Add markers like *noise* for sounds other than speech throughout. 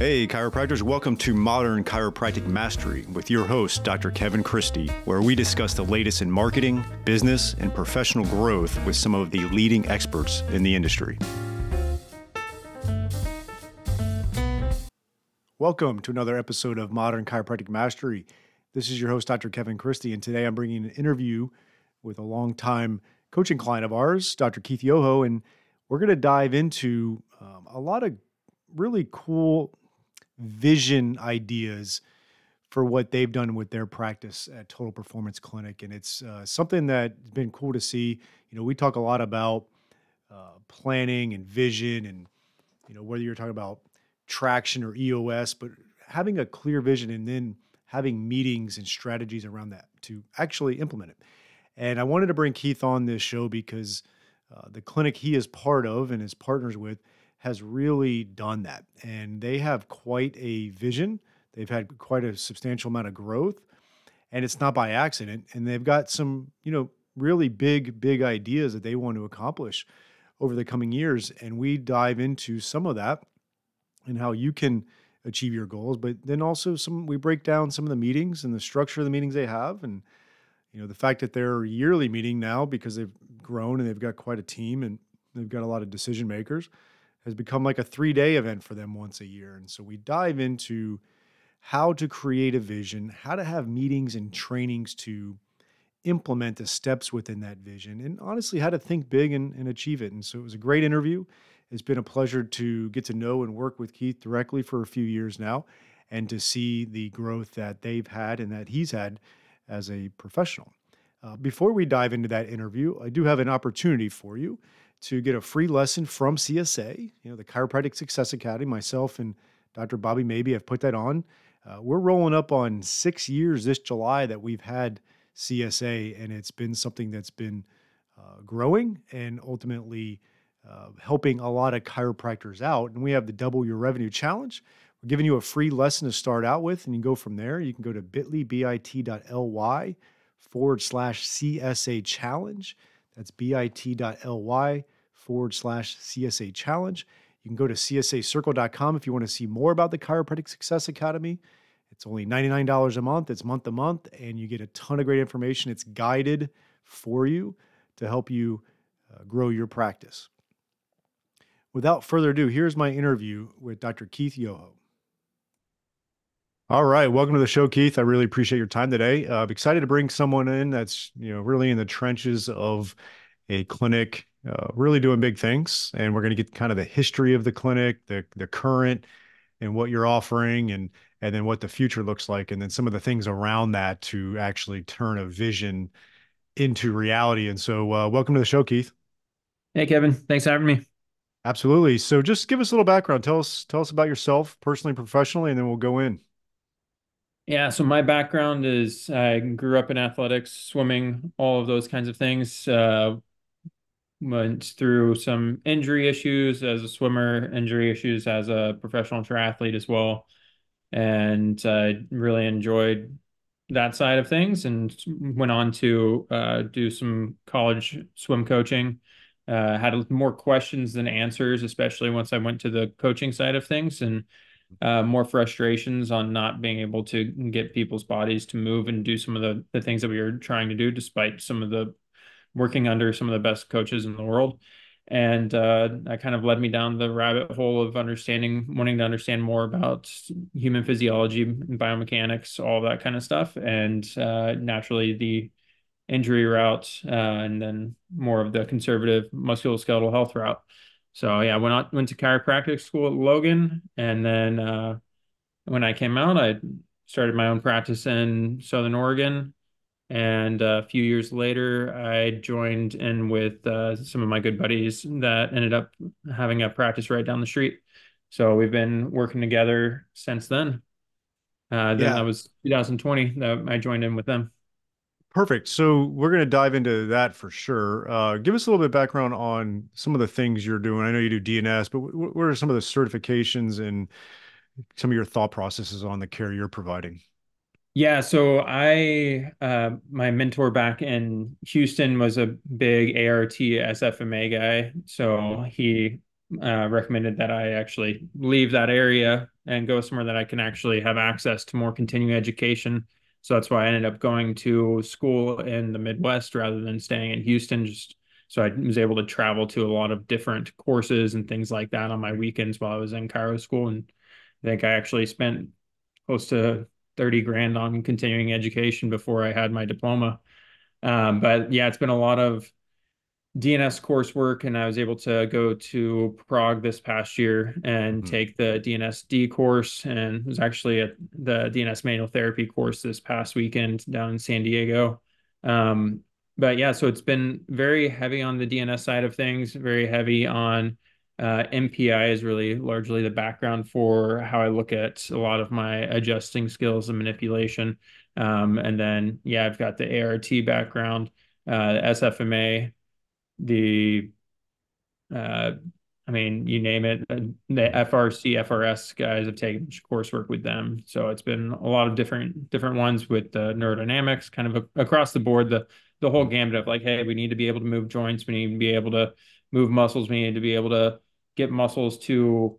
Hey, chiropractors, welcome to Modern Chiropractic Mastery with your host, Dr. Kevin Christie, where we discuss the latest in marketing, business, and professional growth with some of the leading experts in the industry. Welcome to another episode of Modern Chiropractic Mastery. This is your host, Dr. Kevin Christie, and today I'm bringing an interview with a longtime coaching client of ours, Dr. Keith Yoho, and we're going to dive into um, a lot of really cool vision ideas for what they've done with their practice at Total Performance Clinic. And it's uh, something that's been cool to see. You know, we talk a lot about uh, planning and vision, and, you know, whether you're talking about traction or EOS, but having a clear vision and then having meetings and strategies around that to actually implement it. And I wanted to bring Keith on this show because uh, the clinic he is part of and is partners with has really done that. And they have quite a vision. They've had quite a substantial amount of growth, and it's not by accident. And they've got some, you know, really big, big ideas that they want to accomplish over the coming years. And we dive into some of that and how you can achieve your goals. But then also some we break down some of the meetings and the structure of the meetings they have and you know the fact that they're yearly meeting now because they've grown and they've got quite a team and they've got a lot of decision makers has become like a three day event for them once a year. And so we dive into how to create a vision, how to have meetings and trainings to implement the steps within that vision, and honestly, how to think big and, and achieve it. And so it was a great interview. It's been a pleasure to get to know and work with Keith directly for a few years now and to see the growth that they've had and that he's had as a professional. Uh, before we dive into that interview, I do have an opportunity for you to get a free lesson from CSA, you know, the Chiropractic Success Academy. Myself and Dr. Bobby Maybee have put that on. Uh, we're rolling up on six years this July that we've had CSA, and it's been something that's been uh, growing and ultimately uh, helping a lot of chiropractors out. And we have the Double Your Revenue Challenge. We're giving you a free lesson to start out with, and you go from there. You can go to bit.ly, bit.ly forward slash CSA challenge. That's bit.ly forward slash CSA challenge. You can go to csacircle.com if you want to see more about the Chiropractic Success Academy. It's only $99 a month. It's month to month, and you get a ton of great information. It's guided for you to help you uh, grow your practice. Without further ado, here's my interview with Dr. Keith Yoho. All right, welcome to the show, Keith. I really appreciate your time today. Uh, I'm excited to bring someone in that's you know really in the trenches of a clinic, uh, really doing big things, and we're going to get kind of the history of the clinic, the the current, and what you're offering, and and then what the future looks like, and then some of the things around that to actually turn a vision into reality. And so, uh, welcome to the show, Keith. Hey, Kevin. Thanks for having me. Absolutely. So, just give us a little background. Tell us tell us about yourself, personally, professionally, and then we'll go in. Yeah, so my background is I grew up in athletics, swimming, all of those kinds of things. Uh, went through some injury issues as a swimmer, injury issues as a professional triathlete as well. And I really enjoyed that side of things and went on to uh, do some college swim coaching. Uh, had more questions than answers, especially once I went to the coaching side of things. And uh, more frustrations on not being able to get people's bodies to move and do some of the, the things that we were trying to do, despite some of the working under some of the best coaches in the world. And uh, that kind of led me down the rabbit hole of understanding, wanting to understand more about human physiology and biomechanics, all that kind of stuff. And uh, naturally, the injury route, uh, and then more of the conservative musculoskeletal health route. So yeah, I went went to chiropractic school at Logan, and then uh, when I came out, I started my own practice in Southern Oregon. And a few years later, I joined in with uh, some of my good buddies that ended up having a practice right down the street. So we've been working together since then. Uh, then yeah. that was 2020 that I joined in with them. Perfect. So we're going to dive into that for sure. Uh, give us a little bit of background on some of the things you're doing. I know you do DNS, but w- what are some of the certifications and some of your thought processes on the care you're providing? Yeah, so I uh, my mentor back in Houston was a big ART SFMA guy. So he uh, recommended that I actually leave that area and go somewhere that I can actually have access to more continuing education. So that's why I ended up going to school in the Midwest rather than staying in Houston. Just so I was able to travel to a lot of different courses and things like that on my weekends while I was in chiro school. And I think I actually spent close to 30 grand on continuing education before I had my diploma. Um, but yeah, it's been a lot of DNS coursework, and I was able to go to Prague this past year and mm-hmm. take the DNSD course, and was actually at the DNS manual therapy course this past weekend down in San Diego. Um, but yeah, so it's been very heavy on the DNS side of things, very heavy on uh, MPI is really largely the background for how I look at a lot of my adjusting skills and manipulation. Um, and then, yeah, I've got the ART background, uh, SFMA, the uh, I mean, you name it. Uh, the FRC, FRS guys have taken coursework with them, so it's been a lot of different different ones with the neurodynamics, kind of a, across the board. The the whole gambit of like, hey, we need to be able to move joints, we need to be able to move muscles, we need to be able to get muscles to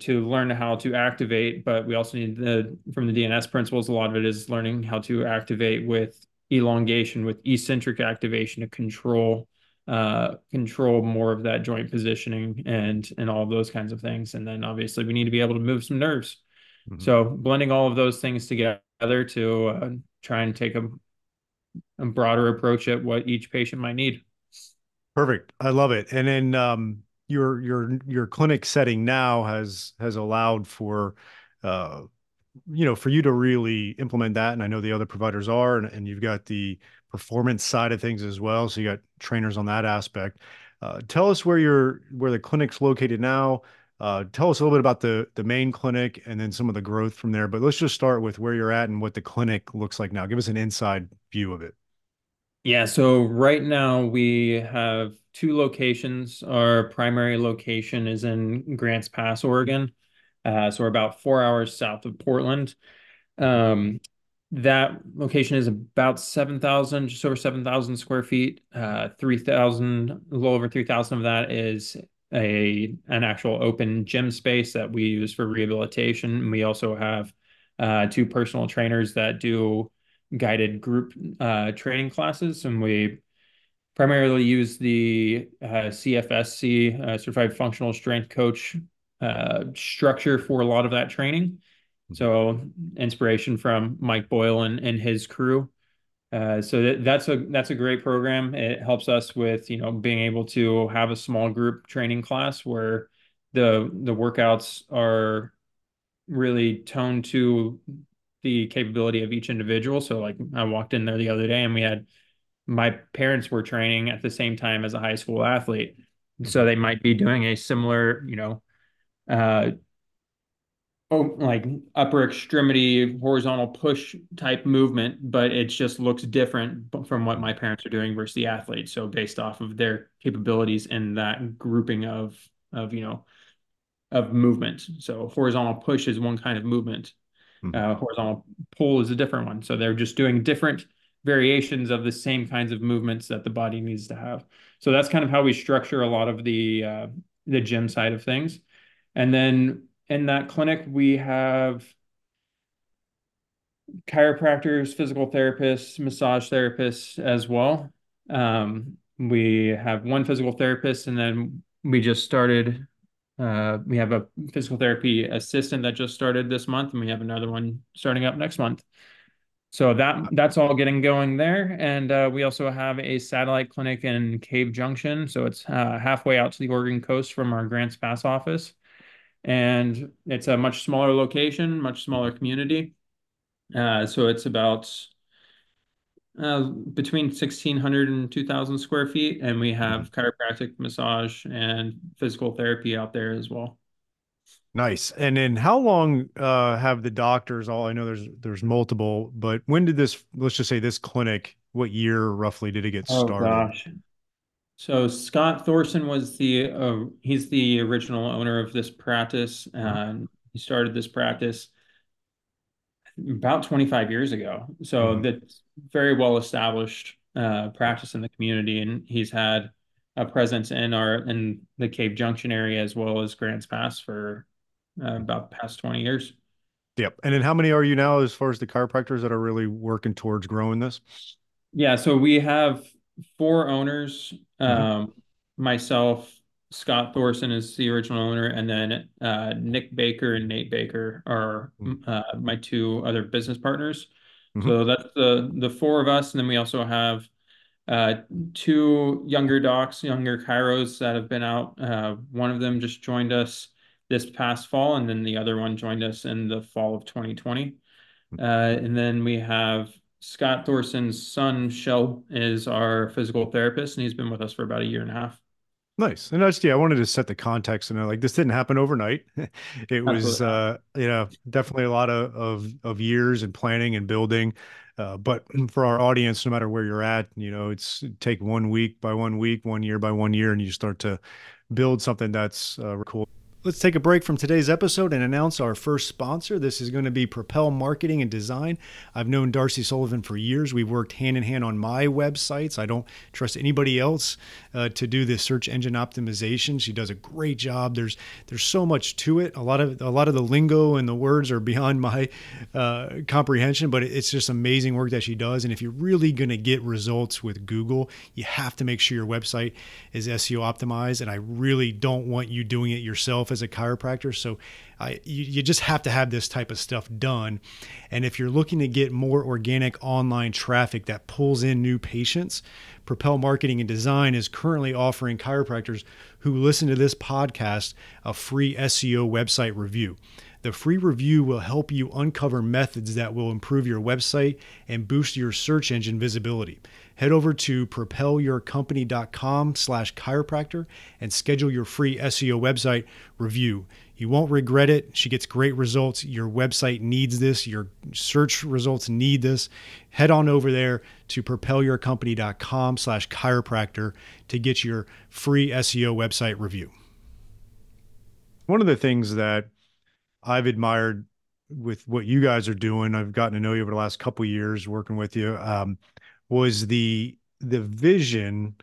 to learn how to activate, but we also need the from the DNS principles. A lot of it is learning how to activate with elongation, with eccentric activation to control uh, control more of that joint positioning and and all those kinds of things. And then obviously we need to be able to move some nerves. Mm-hmm. So blending all of those things together to uh, try and take a, a broader approach at what each patient might need. Perfect. I love it. And then um, your your your clinic setting now has has allowed for uh, you know for you to really implement that and i know the other providers are and, and you've got the performance side of things as well. So you got trainers on that aspect. Uh, tell us where you're where the clinic's located now. Uh, tell us a little bit about the the main clinic and then some of the growth from there. But let's just start with where you're at and what the clinic looks like now. Give us an inside view of it. Yeah, so right now we have two locations. Our primary location is in Grants Pass, Oregon. Uh, so we're about four hours south of Portland. Um, that location is about 7,000, just over 7,000 square feet. Uh, 3,000, a little over 3,000 of that is a an actual open gym space that we use for rehabilitation. We also have uh, two personal trainers that do guided group uh, training classes, and we primarily use the uh, CFSC, uh, Certified Functional Strength Coach uh, structure for a lot of that training. So inspiration from Mike Boyle and, and his crew. Uh, so that, that's a that's a great program. It helps us with you know being able to have a small group training class where the the workouts are really toned to the capability of each individual. So like I walked in there the other day and we had my parents were training at the same time as a high school athlete. So they might be doing a similar, you know, uh, oh, like upper extremity horizontal push type movement, but it just looks different from what my parents are doing versus the athlete. So based off of their capabilities and that grouping of of you know of movement. So horizontal push is one kind of movement. Mm-hmm. Uh, horizontal pull is a different one. So they're just doing different variations of the same kinds of movements that the body needs to have. So that's kind of how we structure a lot of the uh, the gym side of things. And then in that clinic, we have chiropractors, physical therapists, massage therapists as well. Um, we have one physical therapist, and then we just started. Uh, we have a physical therapy assistant that just started this month, and we have another one starting up next month. So that that's all getting going there, and uh, we also have a satellite clinic in Cave Junction. So it's uh, halfway out to the Oregon coast from our Grants Pass office and it's a much smaller location, much smaller community. Uh, so it's about uh, between 1,600 and 2,000 square feet, and we have chiropractic, massage, and physical therapy out there as well. Nice. And then how long uh, have the doctors all I know there's there's multiple, but when did this let's just say this clinic, what year roughly did it get oh, started? Gosh. So Scott Thorson was the uh, he's the original owner of this practice. and he started this practice about 25 years ago. So mm-hmm. that's very well established uh, practice in the community, and he's had a presence in our in the Cave Junction area as well as Grants Pass for uh, about past 20 years. Yep. And then how many are you now as far as the chiropractors that are really working towards growing this? Yeah, so we have four owners. Mm-hmm. Um, myself, Scott Thorson is the original owner, and then uh, Nick Baker and Nate Baker are mm-hmm. uh, my two other business partners. Mm-hmm. So that's the the four of us, and then we also have uh, two younger docs, younger chiros that have been out. Uh, one of them just joined us this past fall, and then the other one joined us in the fall of 2020. Uh, and then we have Scott Thorson's son, Shell, is our physical therapist, and he's been with us for about a year and a half. Nice. And just yeah, I wanted to set the context and like this didn't happen overnight. *laughs* it was uh, you know, definitely a lot of, of of years and planning and building. Uh, but for our audience, no matter where you're at, you know, it's take one week by one week, one year by one year, and you start to build something that's uh, cool. Let's take a break from today's episode and announce our first sponsor. This is going to be Propel Marketing and Design. I've known Darcy Sullivan for years. We've worked hand in hand on my websites. I don't trust anybody else uh, to do the search engine optimization. She does a great job. There's there's so much to it. A lot of a lot of the lingo and the words are beyond my uh, comprehension, but it's just amazing work that she does. And if you're really going to get results with Google, you have to make sure your website is SEO optimized. And I really don't want you doing it yourself as a chiropractor. So I, you, you just have to have this type of stuff done. And if you're looking to get more organic online traffic that pulls in new patients, Propel Marketing and Design is currently offering chiropractors who listen to this podcast a free SEO website review. The free review will help you uncover methods that will improve your website and boost your search engine visibility. Head over to propelyourcompany.com slash chiropractor and schedule your free SEO website review. You won't regret it. She gets great results. Your website needs this. Your search results need this. Head on over there to propelyourcompany.com slash chiropractor to get your free SEO website review. One of the things that I've admired with what you guys are doing. I've gotten to know you over the last couple years working with you. Um, was the the vision,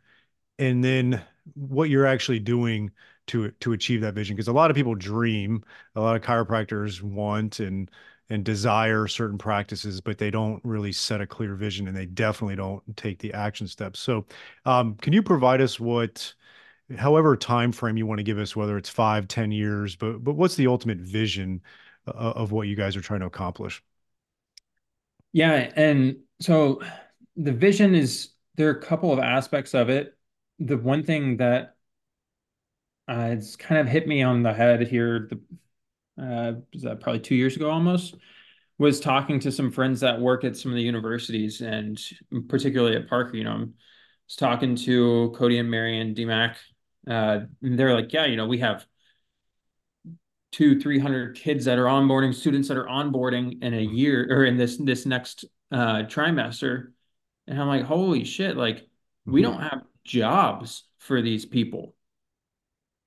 and then what you're actually doing to to achieve that vision. Because a lot of people dream, a lot of chiropractors want and and desire certain practices, but they don't really set a clear vision, and they definitely don't take the action steps. So, um, can you provide us what? however time frame you want to give us whether it's five ten years but but what's the ultimate vision uh, of what you guys are trying to accomplish yeah and so the vision is there are a couple of aspects of it. The one thing that uh, it's kind of hit me on the head here the uh, was that probably two years ago almost was talking to some friends that work at some of the universities and particularly at Parker you know I'm was talking to Cody and Marion DMAC uh, they're like, yeah, you know, we have two, three hundred kids that are onboarding, students that are onboarding in a year or in this this next uh, trimester, and I'm like, holy shit! Like, mm-hmm. we don't have jobs for these people,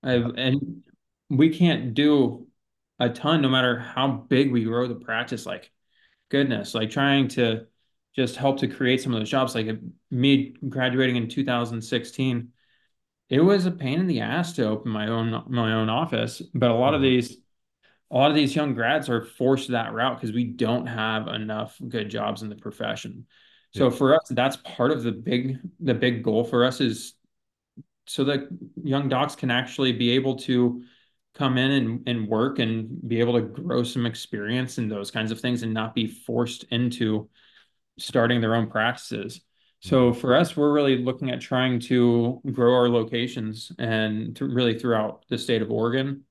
I've, and we can't do a ton, no matter how big we grow the practice. Like, goodness, like trying to just help to create some of those jobs. Like me graduating in 2016 it was a pain in the ass to open my own my own office. But a lot of mm-hmm. these a lot of these young grads are forced that route because we don't have enough good jobs in the profession. So for us, that's part of the big the big goal for us is so that young docs can actually be able to come in and, and work and be able to grow some experience and those kinds of things and not be forced into starting their own practices. So mm-hmm. for us, we're really looking at trying to grow our locations and to really throughout the state of Oregon.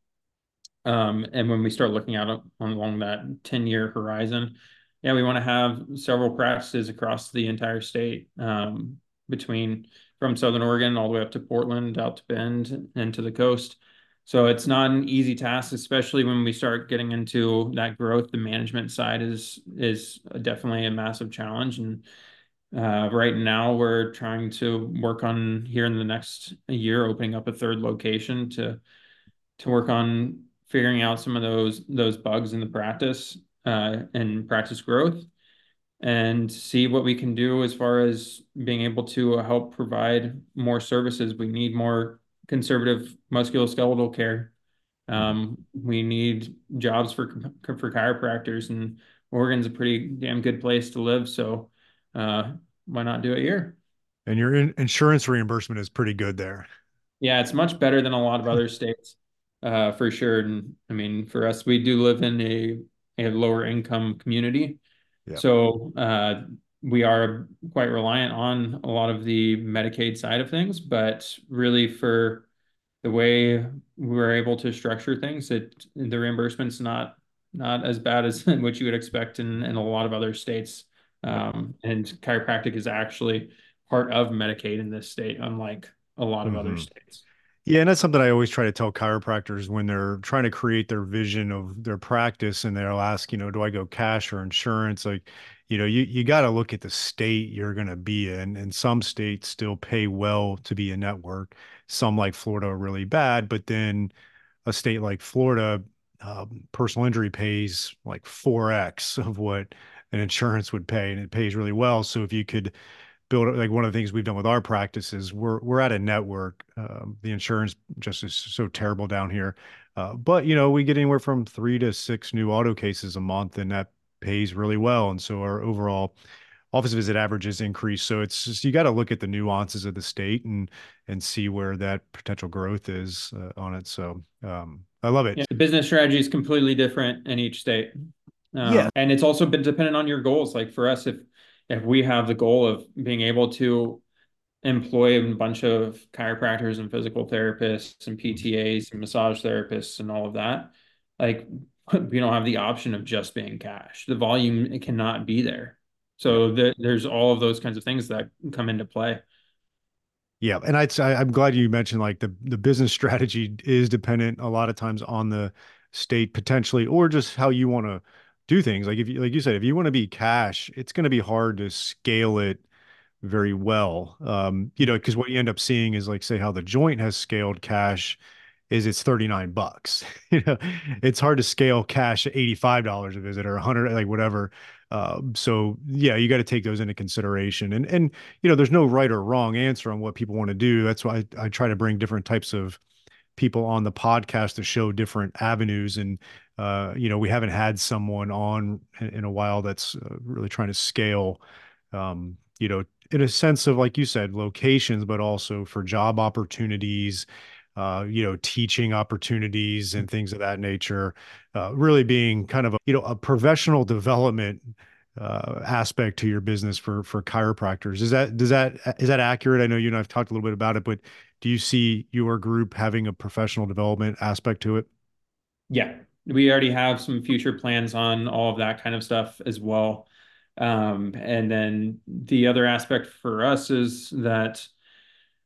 Um, and when we start looking out along that 10 year horizon, yeah, we want to have several practices across the entire state, um, between from Southern Oregon all the way up to Portland, out to Bend, and to the coast. So it's not an easy task, especially when we start getting into that growth. The management side is is definitely a massive challenge, and uh, right now, we're trying to work on here in the next year, opening up a third location to to work on figuring out some of those those bugs in the practice uh, and practice growth. and see what we can do as far as being able to help provide more services. We need more conservative musculoskeletal care. Um, we need jobs for for chiropractors, and Oregon's a pretty damn good place to live. So uh, why not do it here? And your in- insurance reimbursement is pretty good there. Yeah, it's much better than a lot of other states, uh, for sure. And I mean, for us, we do live in a, a lower income community. Yeah. So uh, we are quite reliant on a lot of the Medicaid side of things, but really for the way we're able to structure things, it the reimbursement's not not as bad as *laughs* what you would expect in, in a lot of other states. Um, and chiropractic is actually part of Medicaid in this state, unlike a lot of mm-hmm. other states. Yeah, and that's something I always try to tell chiropractors when they're trying to create their vision of their practice and they'll ask, you know, do I go cash or insurance? Like, you know, you, you got to look at the state you're going to be in. And some states still pay well to be a network. Some like Florida are really bad, but then a state like Florida, um, personal injury pays like 4x of what an insurance would pay, and it pays really well. So if you could build like one of the things we've done with our practices we're we're at a network um, the insurance just is so terrible down here uh, but you know we get anywhere from three to six new auto cases a month and that pays really well and so our overall office visit averages increase so it's just you got to look at the nuances of the state and and see where that potential growth is uh, on it so um, i love it. Yeah, the business strategy is completely different in each state um, yeah. and it's also been dependent on your goals like for us if if we have the goal of being able to employ a bunch of chiropractors and physical therapists and mm-hmm. PTAs and massage therapists and all of that, like *laughs* we don't have the option of just being cash. The volume it cannot be there. So the, there's all of those kinds of things that come into play. Yeah, and I'd say I'm glad you mentioned like the the business *laughs* strategy is dependent a lot of times on the state potentially or just how you want to do things like if you like you said if you want to be cash it's going to be hard to scale it very well. Um you know because what you end up seeing is like say how the joint has scaled cash is it's 39 bucks. *laughs* You know it's hard to scale cash at 85 dollars a visit or 100 like whatever. Uh, so yeah you got to take those into consideration. And and you know there's no right or wrong answer on what people want to do. That's why I, I try to bring different types of people on the podcast to show different avenues and uh, you know, we haven't had someone on in a while that's uh, really trying to scale, um, you know, in a sense of, like you said, locations, but also for job opportunities, uh, you know, teaching opportunities and things of that nature, uh, really being kind of a, you know, a professional development uh, aspect to your business for for chiropractors. Is that does that is that accurate? I know you and I've talked a little bit about it, but do you see your group having a professional development aspect to it? Yeah, we already have some future plans on all of that kind of stuff as well. Um, and then the other aspect for us is that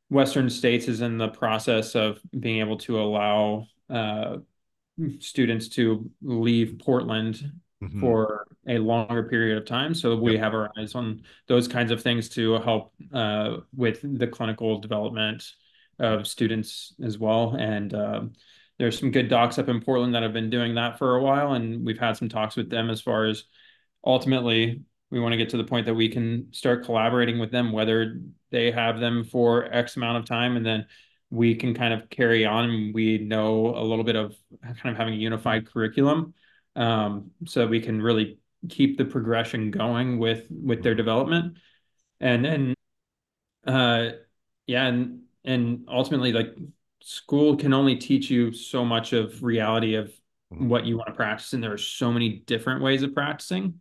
Western States is in the process of being able to allow uh, students to leave Portland mm-hmm. for a longer period of time. So we yep. have our eyes on those kinds of things to help uh, with the clinical development of students as well. And uh, there's some good docs up in Portland that have been doing that for a while, and we've had some talks with them as far as ultimately we want to get to the point that we can start collaborating with them, whether they have them for X amount of time, and then we can kind of carry on. We know a little bit of kind of having a unified curriculum, um, so we can really keep the progression going with with their development, and then, uh, yeah, and and ultimately like school can only teach you so much of reality of mm-hmm. what you want to practice and there are so many different ways of practicing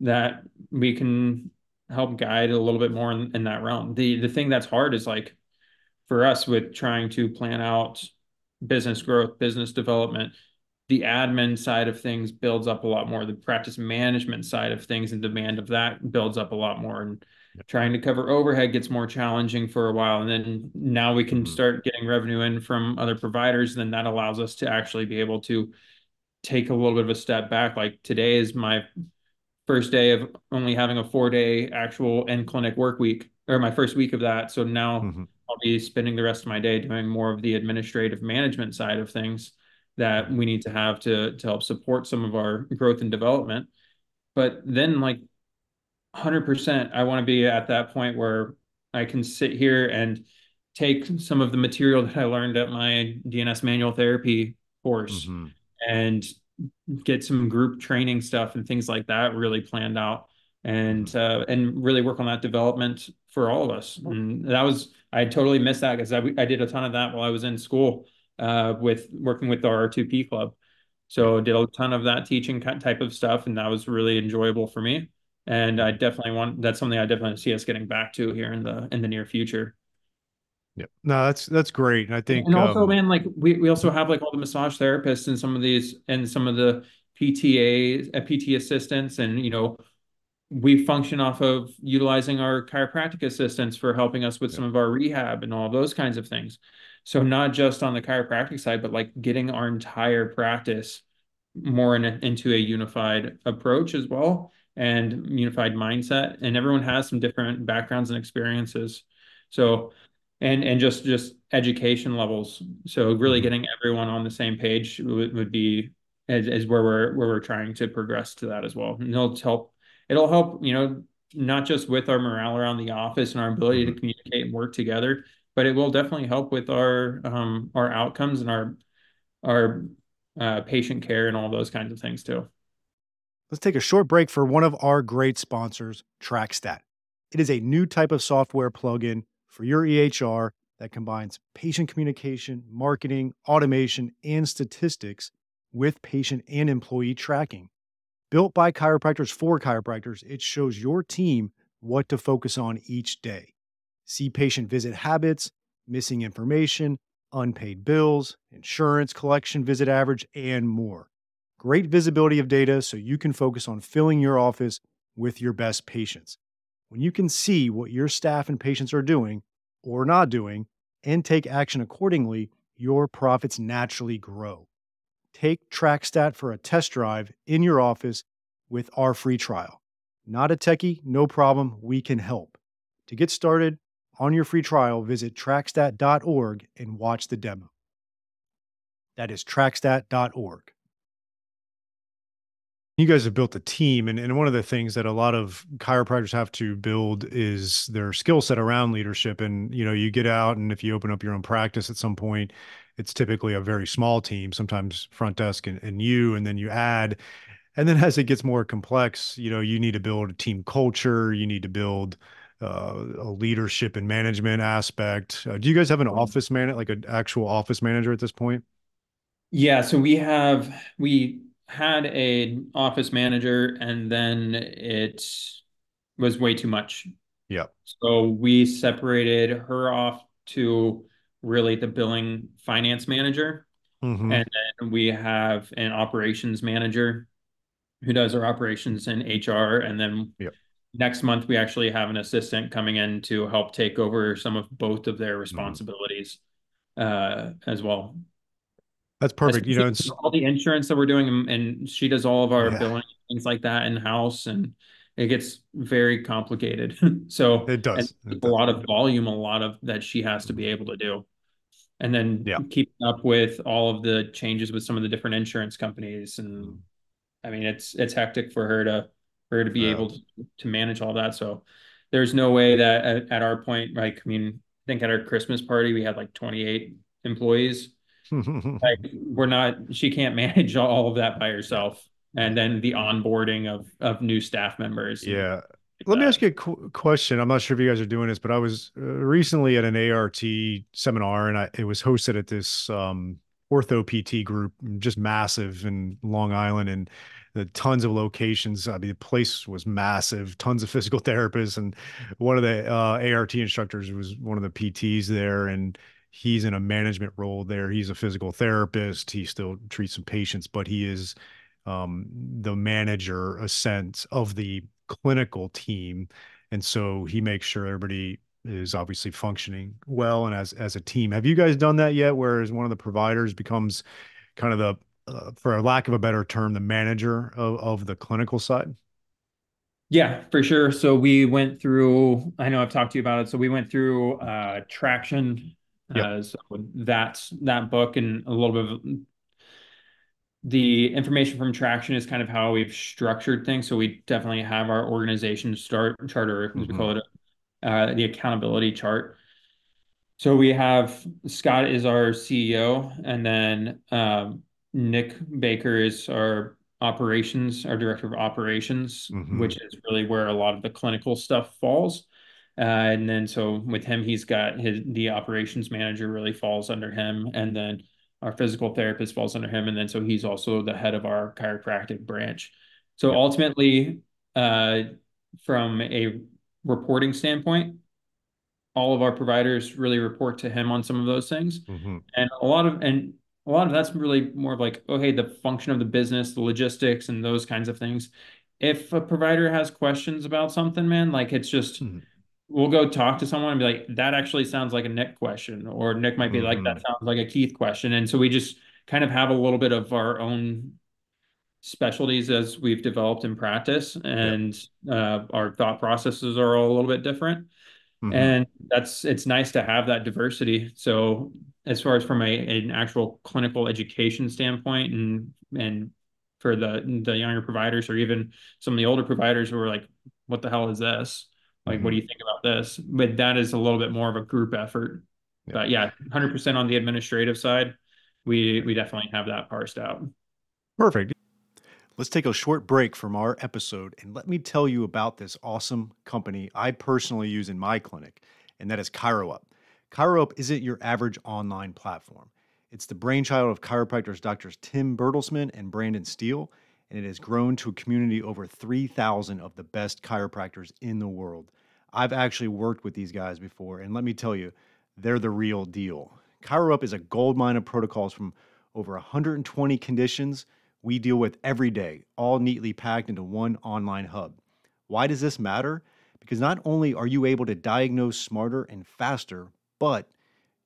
that we can help guide a little bit more in, in that realm. The the thing that's hard is like for us with trying to plan out business growth business development the admin side of things builds up a lot more. The practice management side of things and demand of that builds up a lot more. And trying to cover overhead gets more challenging for a while and then now we can mm-hmm. start getting revenue in from other providers then that allows us to actually be able to take a little bit of a step back. Like today is my first day of only having a four day actual in clinic work week or my first week of that. So now mm-hmm. i'll be spending the rest of my day doing more of the administrative management side of things that we need to have to to help support some of our growth and development. But then like 100%. I want to be at that point where I can sit here and take some of the material that I learned at my DNS manual therapy course mm-hmm. and get some group training stuff and things like that really planned out and mm-hmm. uh, and really work on that development for all of us. And that was I totally missed that because I, I did a ton of that while I was in school uh, with working with the R2P club. So did a ton of that teaching type of stuff, and that was really enjoyable for me. And I definitely want that's something I definitely see us getting back to here in the in the near future. Yeah, no, that's that's great. And I think, and also, um, man, like we we also have like all the massage therapists and some of these and some of the PTA, uh, PT assistants, and you know, we function off of utilizing our chiropractic assistants for helping us with yeah. some of our rehab and all those kinds of things. So not just on the chiropractic side, but like getting our entire practice more in a, into a unified approach as well and unified mindset. And everyone has some different backgrounds and experiences. So and and just just education levels. So really mm-hmm. getting everyone on the same page would, would be is, is where we're where we're trying to progress to that as well. And it'll help it'll help, you know, not just with our morale around the office and our ability mm-hmm. to communicate and work together, but it will definitely help with our um, our outcomes and our our uh, patient care and all those kinds of things too. Let's take a short break for one of our great sponsors, TrackStat. It is a new type of software plugin for your EHR that combines patient communication, marketing, automation, and statistics with patient and employee tracking. Built by chiropractors for chiropractors, it shows your team what to focus on each day see patient visit habits, missing information, unpaid bills, insurance collection visit average, and more. Great visibility of data so you can focus on filling your office with your best patients. When you can see what your staff and patients are doing or not doing and take action accordingly, your profits naturally grow. Take TrackStat for a test drive in your office with our free trial. Not a techie, no problem, we can help. To get started, on your free trial, visit trackstat.org and watch the demo. That is trackstat.org. You guys have built a team, and, and one of the things that a lot of chiropractors have to build is their skill set around leadership. And you know, you get out, and if you open up your own practice at some point, it's typically a very small team, sometimes front desk and, and you, and then you add. And then as it gets more complex, you know, you need to build a team culture, you need to build uh, a leadership and management aspect. Uh, do you guys have an office man, like an actual office manager at this point? Yeah, so we have we had a office manager, and then it was way too much. Yeah. So we separated her off to really the billing finance manager, mm-hmm. and then we have an operations manager who does our operations and HR, and then yep next month we actually have an assistant coming in to help take over some of both of their mm-hmm. responsibilities mm-hmm. uh, as well. That's perfect. You know, all the insurance that we're doing, and she does all of our yeah. billing things like that in house, and it gets very complicated. *laughs* so it does it a does. lot of volume, a lot of that she has to be able to do, and then yeah. keeping up with all of the changes with some of the different insurance companies, and mm. I mean, it's it's hectic for her to for her to be yeah. able to, to manage all that. So there's no way that at, at, our point, like, I mean, I think at our Christmas party, we had like 28 employees. Like we're not, she can't manage all of that by herself. And then the onboarding of, of new staff members. Yeah. Let me ask you a qu- question. I'm not sure if you guys are doing this, but I was uh, recently at an ART seminar and I, it was hosted at this um, ortho PT group, just massive in Long Island. And the tons of locations. I mean, the place was massive, tons of physical therapists. And one of the uh, ART instructors was one of the PTs there. And he's in a management role there. He's a physical therapist. He still treats some patients, but he is um, the manager, a sense of the clinical team. And so he makes sure everybody is obviously functioning well and as as a team. Have you guys done that yet? Whereas one of the providers becomes kind of the uh, for lack of a better term, the manager of, of the clinical side? Yeah, for sure. So we went through, I know I've talked to you about it. So we went through uh, Traction. Yep. Uh, so that's that book and a little bit of the information from traction is kind of how we've structured things. So we definitely have our organization start charter, mm-hmm. we call it, uh, the accountability chart. So we have Scott is our CEO, and then um, Nick Baker is our operations, our director of operations, mm-hmm. which is really where a lot of the clinical stuff falls. Uh, and then so with him, he's got his the operations manager really falls under him, and then our physical therapist falls under him, and then so he's also the head of our chiropractic branch. So ultimately, uh, from a reporting standpoint, all of our providers really report to him on some of those things, mm-hmm. and a lot of and a lot of that's really more of like, okay, the function of the business, the logistics, and those kinds of things. If a provider has questions about something, man, like it's just mm-hmm. We'll go talk to someone and be like, that actually sounds like a Nick question, or Nick might be mm-hmm. like, that mm-hmm. sounds like a Keith question, and so we just kind of have a little bit of our own specialties as we've developed in practice, and uh, our thought processes are all a little bit different. Mm-hmm. And that's it's nice to have that diversity. So as far as from a an actual clinical education standpoint and and for the the younger providers or even some of the older providers who are like, what the hell is this? Like, mm-hmm. what do you think about this? But that is a little bit more of a group effort. Yeah. But yeah, 100% on the administrative side, we we definitely have that parsed out. Perfect. Let's take a short break from our episode and let me tell you about this awesome company I personally use in my clinic, and that is ChiroUp. ChiroUp isn't your average online platform. It's the brainchild of chiropractors Drs. Tim Bertelsmann and Brandon Steele, and it has grown to a community over 3,000 of the best chiropractors in the world. I've actually worked with these guys before, and let me tell you, they're the real deal. ChiroUp is a gold mine of protocols from over 120 conditions we deal with every day, all neatly packed into one online hub. Why does this matter? Because not only are you able to diagnose smarter and faster, but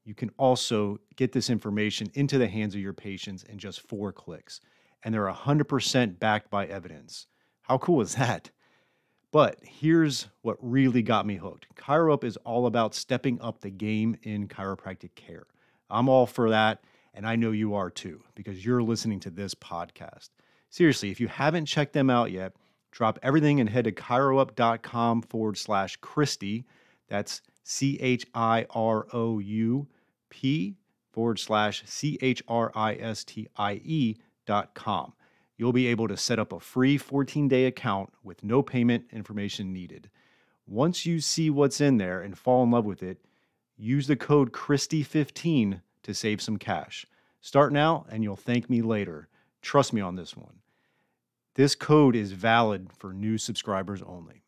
you can also get this information into the hands of your patients in just four clicks. And they're 100% backed by evidence. How cool is that? But here's what really got me hooked ChiroUp is all about stepping up the game in chiropractic care. I'm all for that. And I know you are too, because you're listening to this podcast. Seriously, if you haven't checked them out yet, drop everything and head to chiroup.com forward slash Christie. That's C H I R O U P forward slash C H R I S T I E You'll be able to set up a free 14 day account with no payment information needed. Once you see what's in there and fall in love with it, use the code Christie15 to save some cash. Start now and you'll thank me later. Trust me on this one. This code is valid for new subscribers only.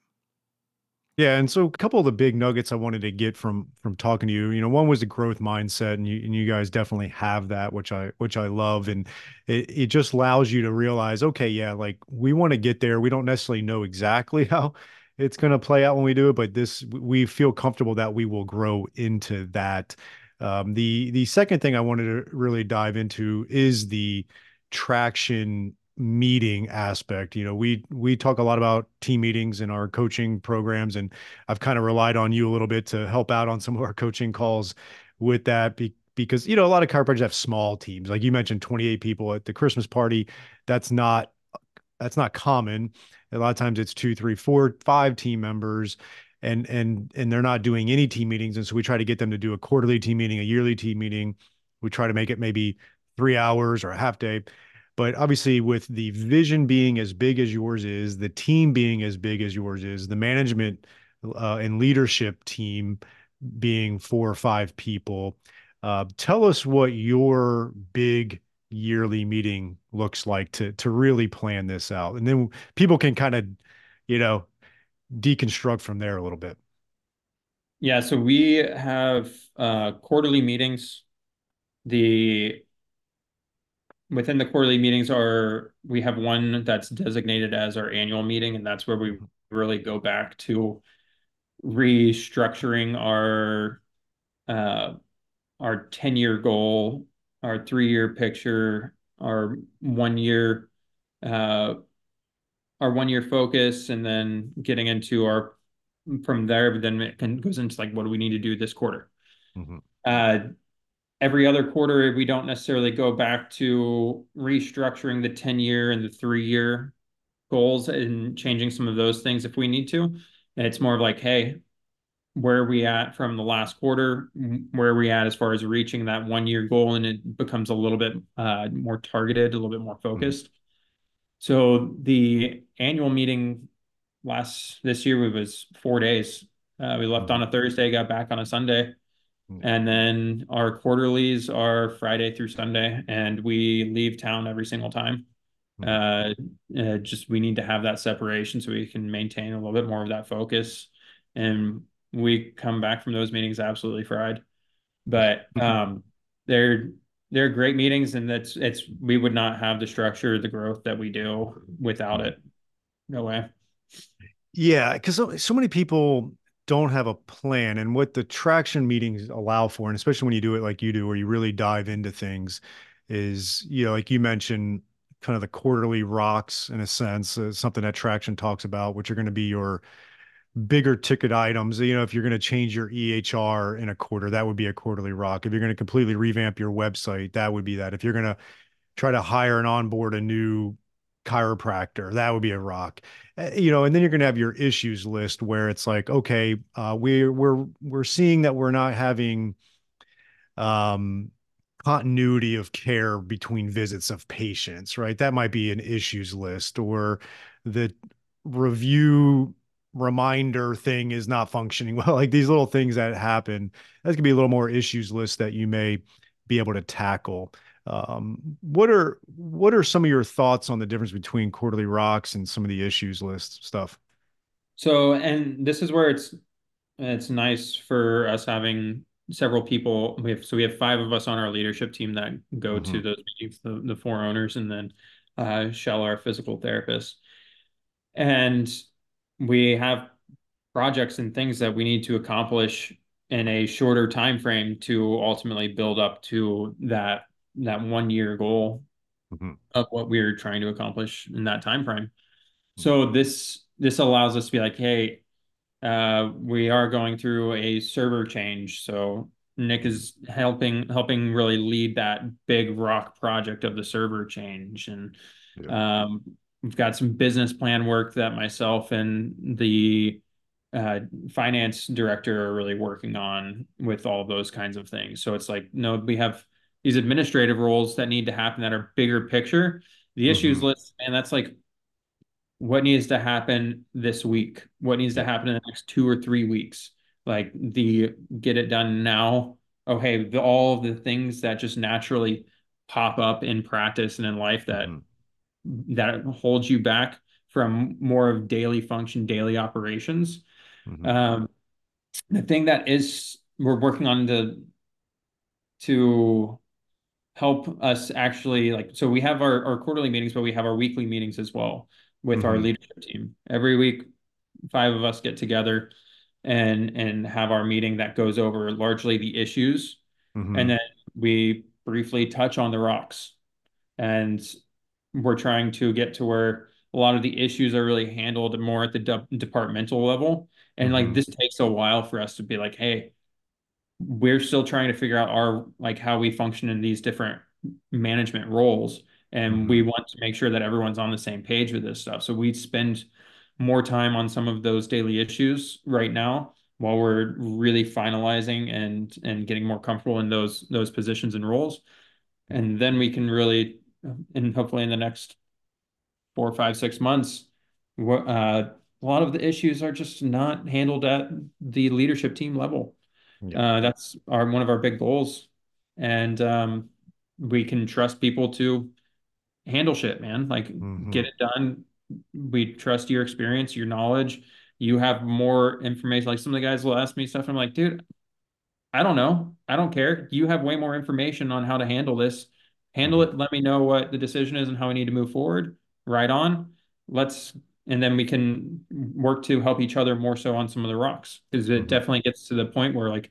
Yeah, and so a couple of the big nuggets I wanted to get from from talking to you, you know, one was the growth mindset, and you and you guys definitely have that, which I which I love, and it it just allows you to realize, okay, yeah, like we want to get there. We don't necessarily know exactly *laughs* how it's going to play out when we do it, but this we feel comfortable that we will grow into that um, the the second thing I wanted to really dive into is the traction meeting aspect. You know, we we talk a lot about team meetings in our coaching programs, and I've kind of relied on you a little bit to help out on some of our coaching calls with that. Be, because you know a lot of chiropractors have small teams, like you mentioned, 28 people at the Christmas party. That's not that's not common. A lot of times it's two, three, four, five team members and and and they're not doing any team meetings and so we try to get them to do a quarterly team meeting a yearly team meeting we try to make it maybe three hours or a half day but obviously with the vision being as big as yours is the team being as big as yours is the management uh, and leadership team being four or five people uh, tell us what your big yearly meeting looks like to to really plan this out and then people can kind of you know deconstruct from there a little bit. Yeah, so we have uh, quarterly meetings. The within the quarterly meetings are we have one that's designated as our annual meeting, and that's where we mm-hmm. really go back to restructuring our uh, our 10 year goal, our three year picture, our one year uh, our one year focus and then getting into our from there, but then it can, goes into like, what do we need to do this quarter? Mm-hmm. Uh, every other quarter, we don't necessarily go back to restructuring the 10-year and the three-year goals and changing some of those things if we need to. And it's more of like, hey, where are we at from the last quarter? Where are we at as far as reaching that one-year goal? And it becomes a little bit uh, more targeted, a little bit more focused. Mm-hmm. So the annual meeting last this year was four days. Uh, we left mm-hmm. on a Thursday, got back on a Sunday. Mm-hmm. And then our quarterlies are Friday through Sunday, and we leave town every single time. Mm-hmm. Uh, uh, just we need to have that separation so we can maintain a little bit more of that focus. And we come back from those meetings absolutely fried. But mm-hmm. um, they're they're great meetings, and that's it's we would not have the structure, the growth that we do without it. No way. Yeah, because so, so many people don't have a plan and what the traction meetings allow for and especially when you do it like you do where you really dive into things is you know like you mentioned kind of the quarterly rocks in a sense uh, something that traction talks about which are going to be your bigger ticket items. You know if you're going to change your ehr in a quarter that would be a quarterly rock. If you're going to completely revamp your website that would be that. If you're going to try to hire and onboard a new chiropractor that would be a rock. Eh, you know and then you're going to have your issues list where it's like okay uh, we're we're we're seeing that we're not having um continuity of care between visits of patients right? That might be an issues list or the review reminder thing is not functioning *laughs* well. Like these little things that happen that's gonna be a little more issues list that you may be able to tackle um, what are what are some of your thoughts on the difference between quarterly rocks and some of the issues list stuff? So, and this is where it's it's nice for us having several people. We have so we have five of us on our leadership team that go mm-hmm. to those meetings, the, the four owners, and then uh, Shell, our physical therapist, and we have projects and things that we need to accomplish in a shorter time frame to ultimately build up to that that one year goal mm-hmm. of what we are trying to accomplish in that time frame. Mm-hmm. So this this allows us to be like, hey, uh, we are going through a server change. So Nick is helping helping really lead that big rock project of the server change, and yeah. um, we've got some business plan work that myself and the uh, finance director are really working on with all those kinds of things. So it's like, no, we have these administrative roles that need to happen that are bigger picture. The issues mm-hmm. list, and that's like what needs to happen this week, what needs to happen in the next two or three weeks. Like the get it done now. Oh, hey, the, all the things that just naturally pop up in practice and in life that mm-hmm. that holds you back from more of daily function, daily operations. Mm-hmm. Um, the thing that is we're working on the to help us actually like so we have our, our quarterly meetings but we have our weekly meetings as well with mm-hmm. our leadership team every week five of us get together and and have our meeting that goes over largely the issues mm-hmm. and then we briefly touch on the rocks and we're trying to get to where a lot of the issues are really handled more at the de- departmental level and mm-hmm. like this takes a while for us to be like hey we're still trying to figure out our like how we function in these different management roles. And mm-hmm. we want to make sure that everyone's on the same page with this stuff. So we spend more time on some of those daily issues right now while we're really finalizing and and getting more comfortable in those those positions and roles. And then we can really and hopefully in the next four five six months uh, a lot of the issues are just not handled at the leadership team level yeah. Uh, that's our one of our big goals, and um, we can trust people to handle shit, man. Like mm-hmm. get it done. We trust your experience, your knowledge. You have more information. Like some of the guys will ask me stuff. I'm like, dude, I don't know. I don't care. You have way more information on how to handle this. Handle mm-hmm. it. Let me know what the decision is and how we need to move forward. Right on. Let's and then we can work to help each other more so on some of the rocks because it definitely gets to the point where like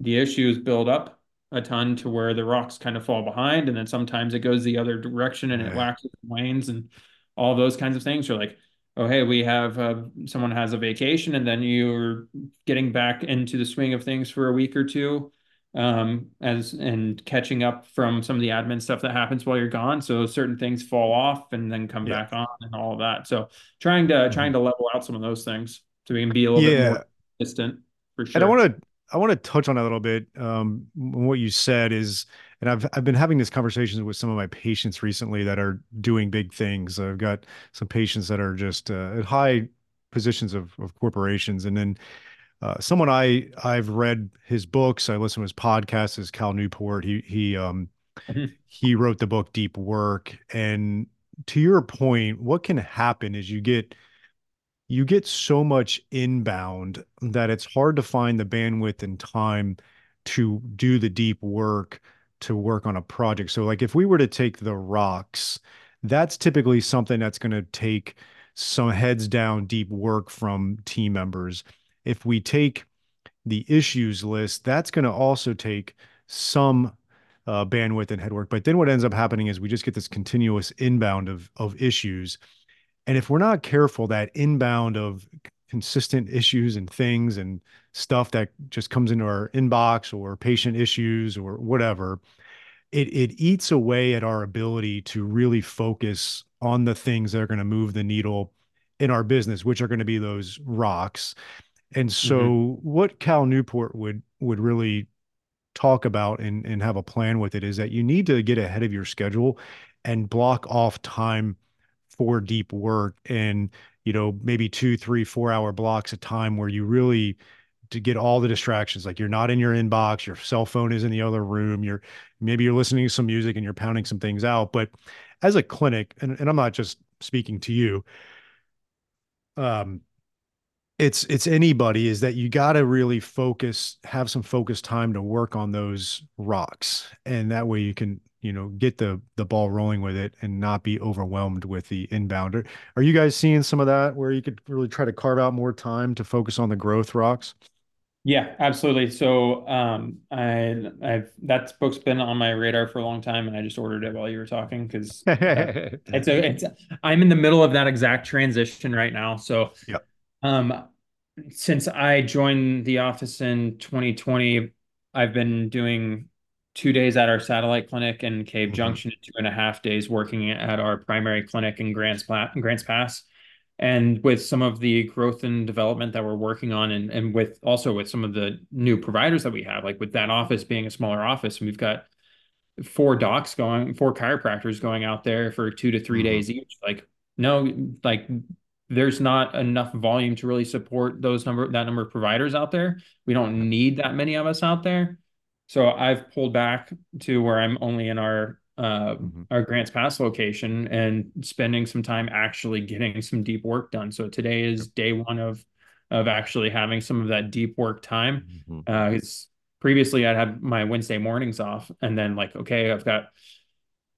the issues build up a ton to where the rocks kind of fall behind and then sometimes it goes the other direction and yeah. it waxes and wanes and all those kinds of things are like oh hey we have uh, someone has a vacation and then you're getting back into the swing of things for a week or two um, as and catching up from some of the admin stuff that happens while you're gone. So certain things fall off and then come yeah. back on and all of that. So trying to mm-hmm. trying to level out some of those things to be a little yeah. bit more distant for sure. And I want to I want to touch on that a little bit. Um, what you said is, and I've I've been having these conversations with some of my patients recently that are doing big things. I've got some patients that are just uh, at high positions of of corporations, and then uh, someone I I've read his books. I listen to his podcast. Is Cal Newport. He he um mm-hmm. he wrote the book Deep Work. And to your point, what can happen is you get you get so much inbound that it's hard to find the bandwidth and time to do the deep work to work on a project. So like if we were to take the rocks, that's typically something that's going to take some heads down deep work from team members. If we take the issues list, that's going to also take some uh, bandwidth and head work. But then what ends up happening is we just get this continuous inbound of of issues and if we're not careful, that inbound of consistent issues and things and stuff that just comes into our inbox or patient issues or whatever, it it eats away at our ability to really focus on the things that are going to move the needle in our business, which are going to be those rocks. And so mm-hmm. what Cal Newport would would really talk about and, and have a plan with it is that you need to get ahead of your schedule and block off time for deep work and you know maybe two three four hour blocks of time where you really to get all the distractions like you're not in your inbox your cell phone is in the other room you're maybe you're listening to some music and you're pounding some things out but as a clinic and, and i'm not just speaking to you um it's it's anybody is that you got to really focus have some focused time to work on those rocks. And that way you can you know get the the ball rolling with it and not be overwhelmed with the inbounder. Are you guys seeing some of that where you could really try to carve out more time to focus on the growth rocks? Yeah absolutely. So um i i've that book's been on my radar for a long time and i just ordered it while you were talking because uh, *laughs* it's a it's i'm in the middle of that exact transition right now. So yeah um since i joined the office in 2020 i've been doing two days at our satellite clinic in Cave mm-hmm. Junction, two and a half days working at our primary clinic in Grants, Grants Pass. And with some of the growth and development that we're working on, and, and with also with some of the new providers that we have, like with that office being a smaller office, and we've got four docs going, four chiropractors going out there for two to 3 mm-hmm. days each. Like, no, like there's not enough volume to really support those number that number of providers out there. We don't need that many of us out there. So I've pulled back to where I'm only in our uh, mm-hmm. our Grants Pass location and spending some time actually getting some deep work done. So today is day one of of actually having some of that deep work time. Mm-hmm. Uh, previously I'd had my Wednesday mornings off, and then like okay, I've got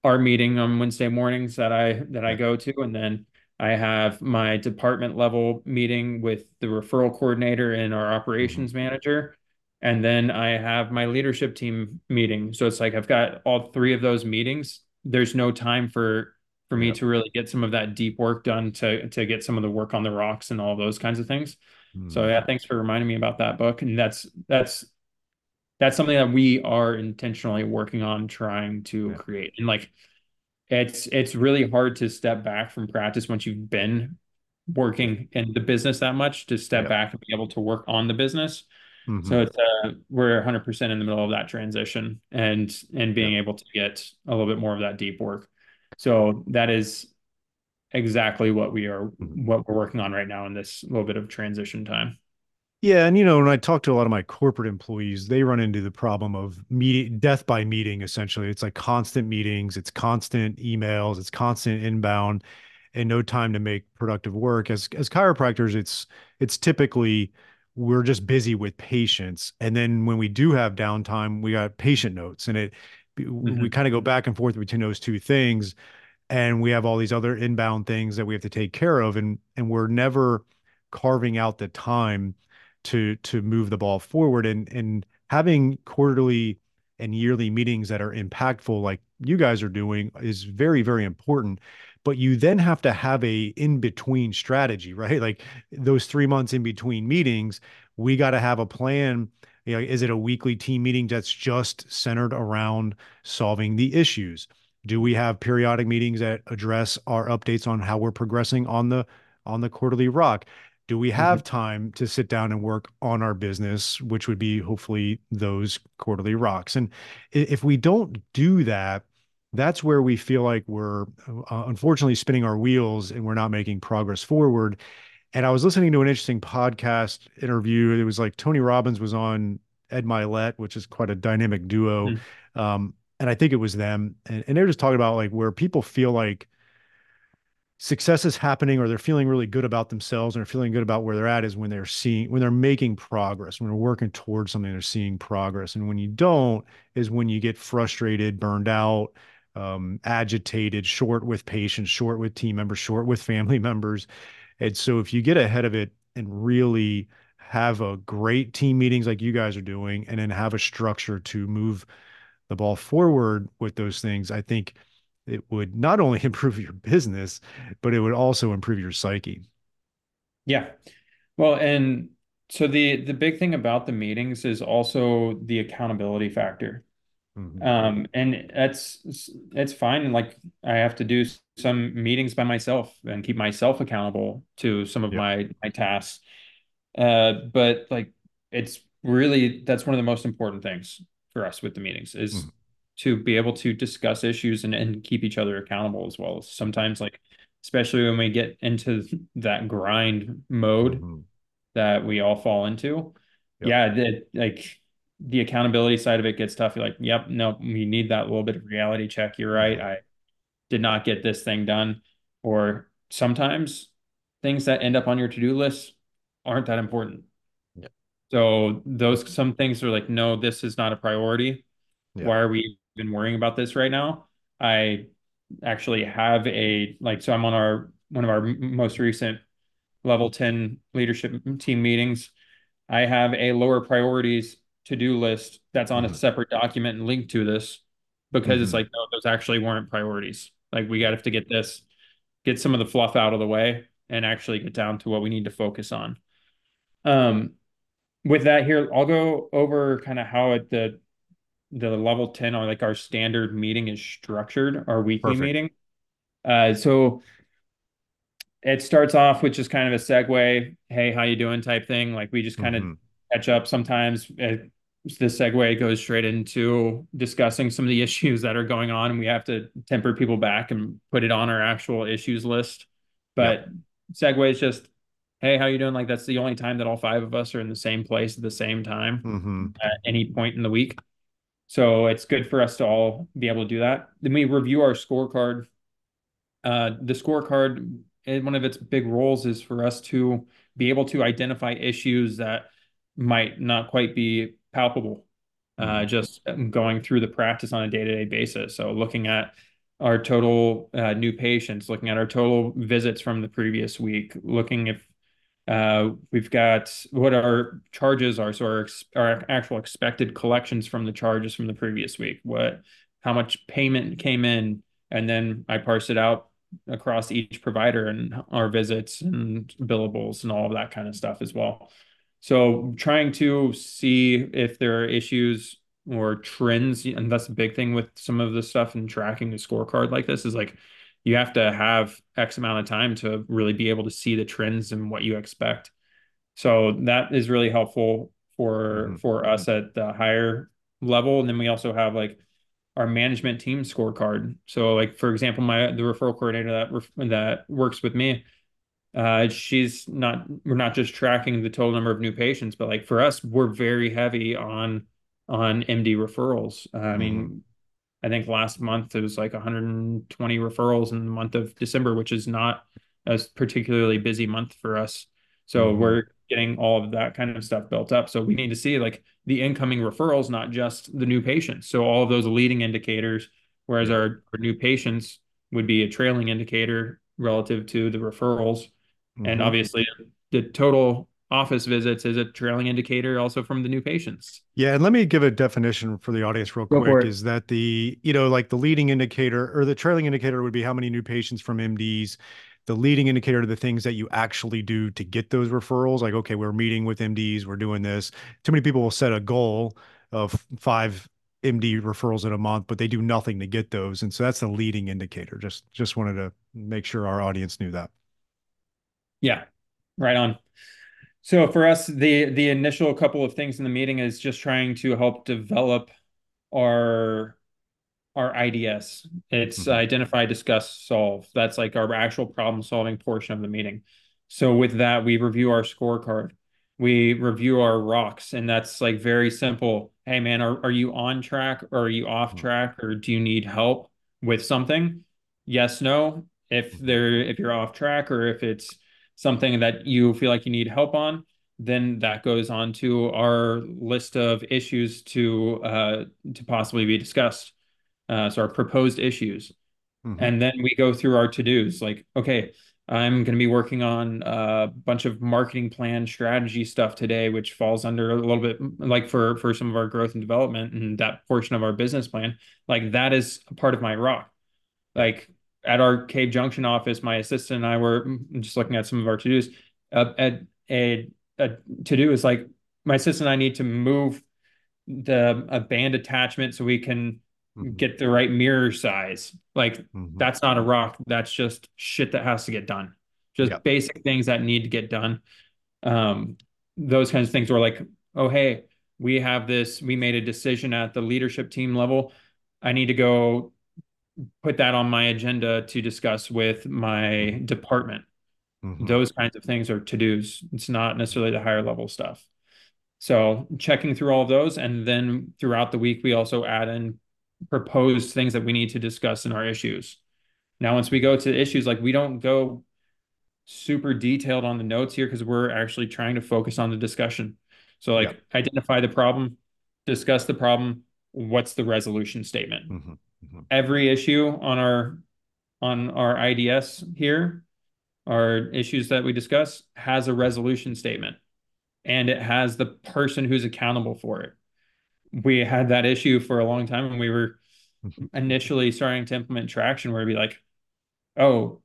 our meeting on Wednesday mornings that I that I go to, and then I have my department level meeting with the referral coordinator and our operations mm-hmm. manager and then I have my leadership team meeting. So it's like I've got all three of those meetings. There's no time for for me yep. to really get some of that deep work done to to get some of the work on the rocks and all those kinds of things. Mm. So yeah, thanks for reminding me about that book. And that's that's that's something that we are intentionally working on trying to yeah. create. And like it's it's really hard to step back from practice once you've been working in the business that much to step back and be able to work on the business Mm-hmm. So it's uh, we're 100% in the middle of that transition and and being able to get a little bit more of that deep work. So that is exactly what we are mm-hmm. what we're working on right now in this little bit of transition time. Yeah, and you know, when I talk to a lot of my corporate employees, they run into the problem of meeting death by meeting essentially. It's like constant meetings, it's constant emails, it's constant inbound and no time to make productive work. As as chiropractors, it's it's typically we're just busy with patients and then when we do have downtime we got patient notes and it mm-hmm. we kind of go back and forth between those two things and we have all these other inbound things that we have to take care of and and we're never carving out the time to to move the ball forward and and having quarterly and yearly meetings that are impactful like you guys are doing is very very important but you then have to have a in between strategy, *laughs* right? Like those three months in between meetings, we got to have a plan You know, is it a weekly team meeting that's just centered around solving the issues? Do we have periodic meetings that address our updates on how we're progressing on the on the quarterly rock? Do we have mm-hmm. time to sit down and work on our business, which would be hopefully those quarterly rocks? And if we don't do that, that's where we feel like we're uh, unfortunately spinning our wheels and we're not making progress forward. And I was listening to an interesting podcast interview. It was like Tony Robbins was on Ed Mylett, which is quite a dynamic duo. Mm-hmm. Um, and I think it was them. And, and they're just talking about like where people feel like success is happening or they're feeling really good about themselves and they're feeling good about where they're at is when they're seeing when they're making progress when they're working towards something they're seeing progress. And when you don't is when you get frustrated burned out um, agitated short with patients short with team members short with family *laughs* members. And so if you get ahead of it and really have a great team meetings like you guys are doing and then have a structure to move the ball forward with those things i think it would not only *laughs* improve your business, but it would also improve your psyche. Yeah. Well, and so the the big thing about the meetings is also the accountability factor. Mm-hmm. Um, and that's it's fine. Like I have to do some meetings by myself and keep myself accountable to some of my my tasks. Uh, but like it's really that's one of the most important things for us with the meetings is mm-hmm to be able to discuss issues and, and keep each other accountable as well. Sometimes like especially when we get into that grind mode mm-hmm. that we all fall into. Yep. Yeah, the, like the accountability side of it gets tough. You're like, yep, no, we need that little bit of reality check. You're right. Mm-hmm. I did not get this thing done. Or sometimes things that end up on your to-do list aren't that important. Yep. So those some things are like, no, this is not a priority. Yep. Why are we been worrying about this right now. I actually have a like so I'm on our one of our most recent level 10 leadership team meetings. I have a lower priorities to-do list that's on mm-hmm. a separate document and linked to this because mm-hmm. it's like no those actually weren't priorities. Like we got to get this get some of the fluff out of the way and actually get down to what we need to focus on. Um with that here I'll go over kind of how it, the the level 10 or like our standard meeting is structured, our weekly Perfect. meeting. Uh, so it starts off with just kind of a segue, hey, how you doing type thing. Like we just kind mm-hmm. of catch up sometimes. It, the segue goes straight into discussing some of the *laughs* issues that are going on, and we have to temper people back and put it on our actual issues list. But yep. segue is just, hey, how you doing? Like that's the only time that all five of us are in the same place at the same time mm-hmm. at any point in the week. So it's good for us to all be able to do that. Then we review our scorecard. Uh, the scorecard, eh, one of its big roles is for us to be able to identify issues that might not quite be palpable. Uh, mm-hmm. just going through the practice on a day-to-day basis. So looking at our total uh, new patients, looking at our total visits from the previous week, looking if uh, we've got what our charges are, so our, our actual expected collections from the charges from the previous week. What, how much payment came in, and then I parse it out across each provider and our visits and billables and all of that kind of stuff as well. So trying to see if there are issues or trends, and that's a big thing with some of the stuff and tracking the scorecard like this is like you have to have X amount of time to really be able to see the trends and what you expect. So that is really helpful for mm-hmm. for us at the higher level. And then we also have like our management team scorecard. So like for example, my the referral coordinator that ref, that works with me, uh, she's not we're not just tracking the total number of new patients, but like for us, we're very heavy on on MD referrals. Uh, I mean, mm-hmm. I think last month it was like 120 referrals in the month of December, which is not a particularly busy month for us. So mm-hmm. we're getting all of that kind of stuff built up. So we need to see like the incoming referrals, not just the new patients. So all of those leading indicators, whereas our, our new patients would be a trailing indicator relative to the referrals. Mm-hmm. And obviously the total office visits is a trailing indicator also from the new patients. Yeah, and let me give a definition for the audience real Go quick is that the, you know, like the leading indicator or the trailing indicator would be how many new patients from MDs the leading indicator to the things that you actually do to get those referrals. Like, okay, we're meeting with MDs, we're doing this. Too many people will set a goal of five MD referrals in a month, but they do nothing to get those. And so that's the leading indicator. Just just wanted to make sure our audience knew that. Yeah, right on. So for us, the the initial couple of things in the meeting is just trying to help develop our our IDS. It's mm-hmm. identify, discuss, solve. That's like our actual problem solving portion of the meeting. So with that, we review our scorecard. We review our rocks, and that's like very simple. Hey man, are, are you on track or are you off mm-hmm. track or do you need help with something? Yes, no. If mm-hmm. they're if you're off track or if it's something that you feel like you need help on, then that goes on to our list of issues to uh, to possibly be discussed. Uh, so our proposed issues, mm-hmm. and then we go through our to dos. Like, okay, I'm going to be working on a bunch of marketing plan strategy stuff today, which falls under a little bit like for for some of our growth and development and that portion of our business plan. Like that is a part of my rock. Like at our Cave Junction office, my assistant and I were just looking at some of our to dos. Uh, at a, a to do is like my assistant and I need to move the a band attachment so we can mm-hmm. get the right mirror size. Like mm-hmm. that's not a rock. That's just shit that has to get done. Just yep. basic things that need to get done. Um, those kinds of things were like, oh hey, we have this. We made a decision at the leadership team level. I need to go put that on my agenda to discuss with my department. Mm-hmm. Those kinds of things are to dos. It's not necessarily the higher level stuff. So checking through all of those, and then throughout the week, we also add in proposed things that we need to discuss in our issues. Now, once we go to issues, like we don't go super detailed on the notes here because we're actually trying to focus on the discussion. So, like, yep. identify the problem, discuss the problem. What's the resolution statement? Mm-hmm. Every issue on our on our IDS here, our issues that we discuss, has a resolution statement, and it has the person who's accountable for it. We had that issue for a long time, and we were *laughs* initially starting to implement traction, where it'd be like, "Oh,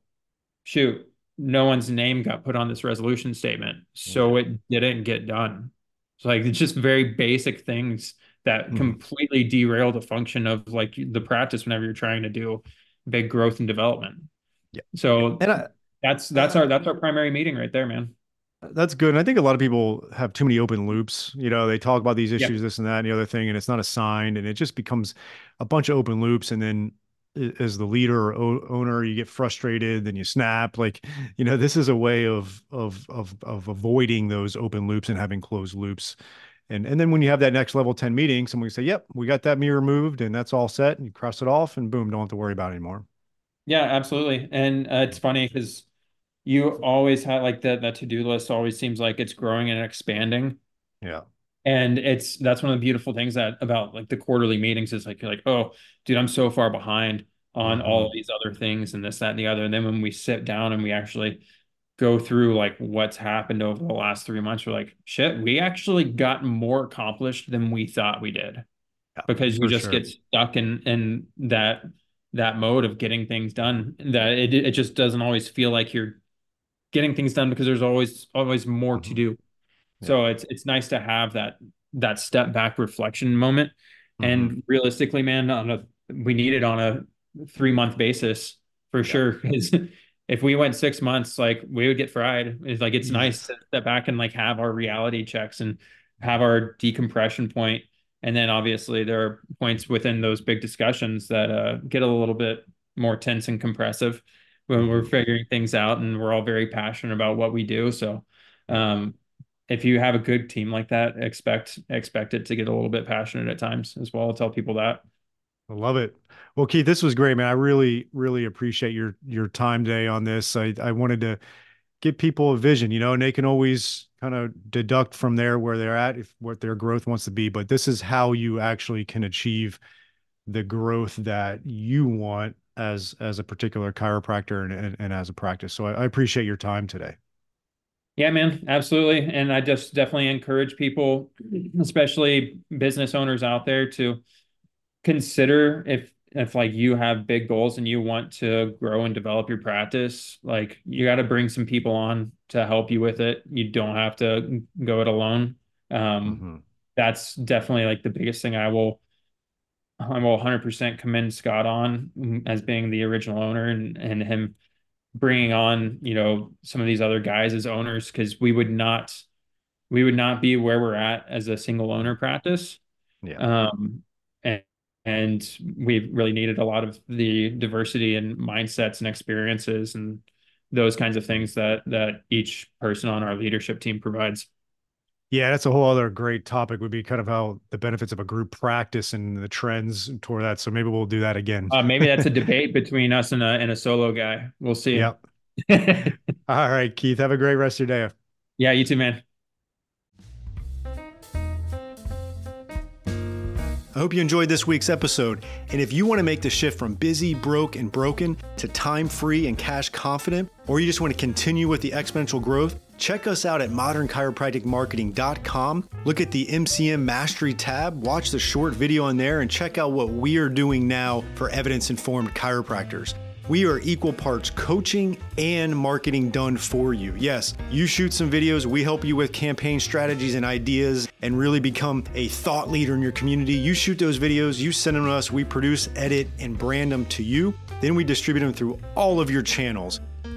shoot, no one's name got put on this resolution statement, so it didn't get done." It's like it's just very basic things that mm. completely derail the function of like the practice whenever you're trying to do big growth and development. Yeah. So and I, that's that's our that's our primary meeting right there, man. That's good. And I think a lot of people have too many open loops. You know, they talk about these issues, this and that, and the other thing, and it's not assigned, and it just becomes a bunch of open loops. And then as the leader or owner, you get frustrated, then you snap. Like, you know, this is a way of of of of avoiding those open loops and having closed loops. And and then when you have that next level 10 meeting, someone can say, Yep, we got that mirror moved and that's all set. And you cross it off and boom, don't have to worry about it anymore. Yeah, absolutely. And uh, it's funny because you always have like that that to-do list always seems like it's growing and expanding. Yeah. And it's that's one of the beautiful things that about like the quarterly meetings is like you're like, oh, dude, I'm so far behind on mm-hmm. all of these other things and this, that, and the other. And then when we sit down and we actually go through like what's happened over the last three months, we're like, shit, we actually got more accomplished than we thought we did. Yeah, because you just sure. get stuck in in that that mode of getting things done. That it it just doesn't always feel like you're getting things done because there's always always more mm-hmm. to do. Yeah. So it's it's nice to have that that step back reflection moment. Mm-hmm. And realistically, man, on a we need it on a three month basis for yeah. sure. Because if we went six months, like we would get fried. It's like it's yes. nice to step back and like have our reality checks and have our decompression point. And then obviously there are points within those big discussions that uh, get a little bit more tense and compressive when we're mm-hmm. figuring things out and we're all very passionate about what we do. So um, if you have a good team like that, expect expect it to get a little bit passionate at times as well. I'll tell people that. I love it. Well, Keith, this was great, man. I really, really appreciate your your time today on this. I, I wanted to give people a vision, you know, and they can always kind of deduct from there where they're at, if what their growth wants to be. But this is how you actually can achieve the growth that you want as as a particular chiropractor and, and, and as a practice. So I, I appreciate your time today. Yeah, man, absolutely. And I just definitely encourage people, especially business owners out there, to consider if if like you have big goals and you want to grow and develop your practice, like you got to bring some people on to help you with it. You don't have to go it alone. Um, mm-hmm. That's definitely like the biggest thing I will I will 100% commend Scott on as being the original owner and and him bringing on you know some of these other guys as owners because we would not we would not be where we're at as a single owner practice. Yeah. Um, and and we really needed a lot of the diversity and mindsets and experiences and those kinds of things that that each person on our leadership team provides. Yeah, that's a whole other great topic. Would be kind of how the benefits of a group practice and the trends toward that. So maybe we'll do that again. Uh, maybe that's a *laughs* debate between us and a and a solo guy. We'll see. Yep. *laughs* All right, Keith. Have a great rest of your day. Yeah, you too, man. I hope you enjoyed this week's episode. And if you want to make the shift from busy, broke, and broken to time free and cash confident, or you just want to continue with the exponential growth, check us out at modernchiropracticmarketing.com. Look at the MCM Mastery tab, watch the short video on there, and check out what we are doing now for evidence informed chiropractors. We are equal parts coaching and marketing done for you. Yes, you shoot some videos, we help you with campaign strategies and ideas and really become a thought leader in your community. You shoot those videos, you send them to us, we produce, edit, and brand them to you. Then we distribute them through all of your channels.